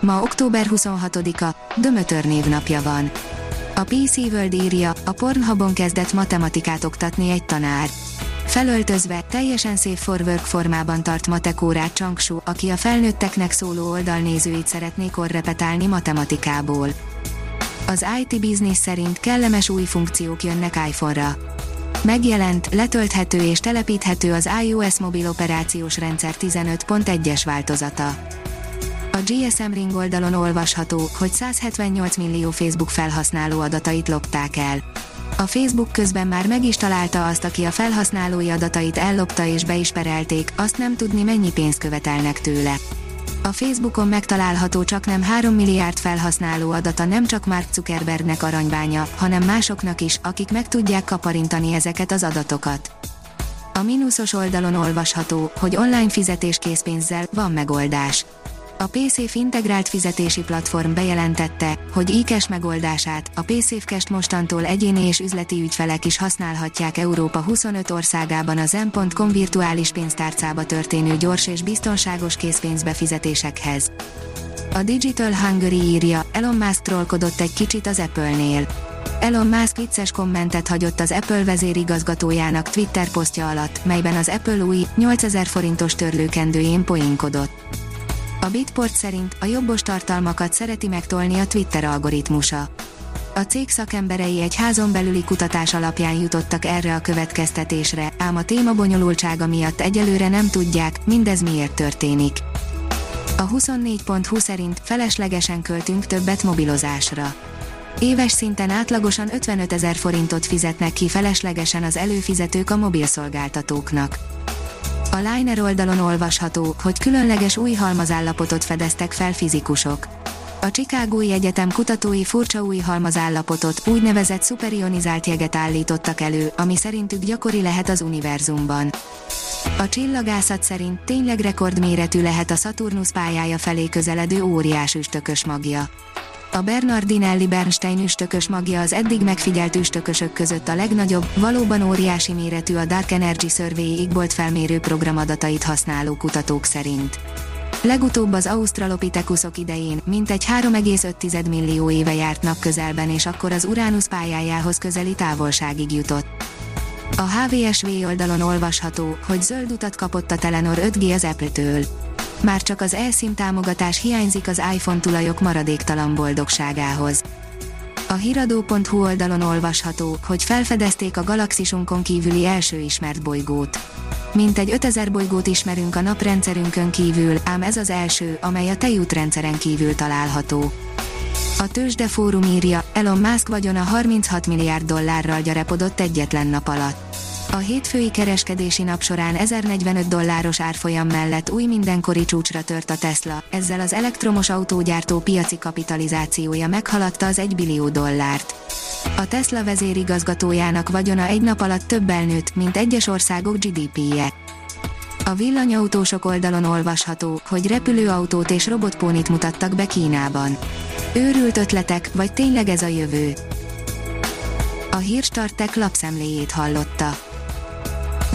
Ma október 26-a, Dömötör névnapja van. A PC World írja, a Pornhubon kezdett matematikát oktatni egy tanár. Felöltözve, teljesen safe for work formában tart matekórát Changshu, aki a felnőtteknek szóló oldalnézőit szeretné korrepetálni matematikából. Az IT Business szerint kellemes új funkciók jönnek iPhone-ra. Megjelent, letölthető és telepíthető az iOS mobil operációs rendszer 15.1-es változata. A GSM Ring oldalon olvasható, hogy 178 millió Facebook felhasználó adatait lopták el. A Facebook közben már meg is találta azt, aki a felhasználói adatait ellopta és be is perelték, azt nem tudni mennyi pénzt követelnek tőle. A Facebookon megtalálható csak nem 3 milliárd felhasználó adata nem csak Mark Zuckerbergnek aranybánya, hanem másoknak is, akik meg tudják kaparintani ezeket az adatokat. A mínuszos oldalon olvasható, hogy online fizetés készpénzzel van megoldás. A PaySafe integrált fizetési platform bejelentette, hogy e megoldását, a PaySafe Cash mostantól egyéni és üzleti ügyfelek is használhatják Európa 25 országában az M.com virtuális pénztárcába történő gyors és biztonságos készpénzbefizetésekhez. A Digital Hungary írja, Elon Musk trollkodott egy kicsit az Apple-nél. Elon Musk vicces kommentet hagyott az Apple vezérigazgatójának Twitter posztja alatt, melyben az Apple új, 8000 forintos törlőkendőjén poénkodott. A Bitport szerint a jobbos tartalmakat szereti megtolni a Twitter algoritmusa. A cég szakemberei egy házon belüli kutatás alapján jutottak erre a következtetésre, ám a téma bonyolultsága miatt egyelőre nem tudják, mindez miért történik. A 24.20 szerint feleslegesen költünk többet mobilozásra. Éves szinten átlagosan 55 ezer forintot fizetnek ki feleslegesen az előfizetők a mobilszolgáltatóknak. A Liner oldalon olvasható, hogy különleges új halmazállapotot fedeztek fel fizikusok. A Chicagói Egyetem kutatói furcsa új halmazállapotot, úgynevezett szuperionizált jeget állítottak elő, ami szerintük gyakori lehet az univerzumban. A csillagászat szerint tényleg rekordméretű lehet a Saturnus pályája felé közeledő óriás üstökös magja. A Bernardinelli Bernstein üstökös magja az eddig megfigyelt üstökösök között a legnagyobb, valóban óriási méretű a Dark Energy Survey égbolt felmérő program adatait használó kutatók szerint. Legutóbb az Australopithecusok idején, mintegy 3,5 millió éve járt napközelben és akkor az Uránusz pályájához közeli távolságig jutott. A HVSV oldalon olvasható, hogy zöld utat kapott a Telenor 5G az Apple-től már csak az eSIM támogatás hiányzik az iPhone tulajok maradéktalan boldogságához. A hiradó.hu oldalon olvasható, hogy felfedezték a galaxisunkon kívüli első ismert bolygót. Mintegy 5000 bolygót ismerünk a naprendszerünkön kívül, ám ez az első, amely a tejútrendszeren kívül található. A Tőzsde fórum írja, Elon Musk vagyona 36 milliárd dollárral gyarapodott egyetlen nap alatt. A hétfői kereskedési nap során 1045 dolláros árfolyam mellett új mindenkori csúcsra tört a Tesla, ezzel az elektromos autógyártó piaci kapitalizációja meghaladta az 1 billió dollárt. A Tesla vezérigazgatójának vagyona egy nap alatt többel nőtt, mint egyes országok GDP-je. A villanyautósok oldalon olvasható, hogy repülőautót és robotpónit mutattak be Kínában. Őrült ötletek, vagy tényleg ez a jövő? A hírstartek lapszemléjét hallotta.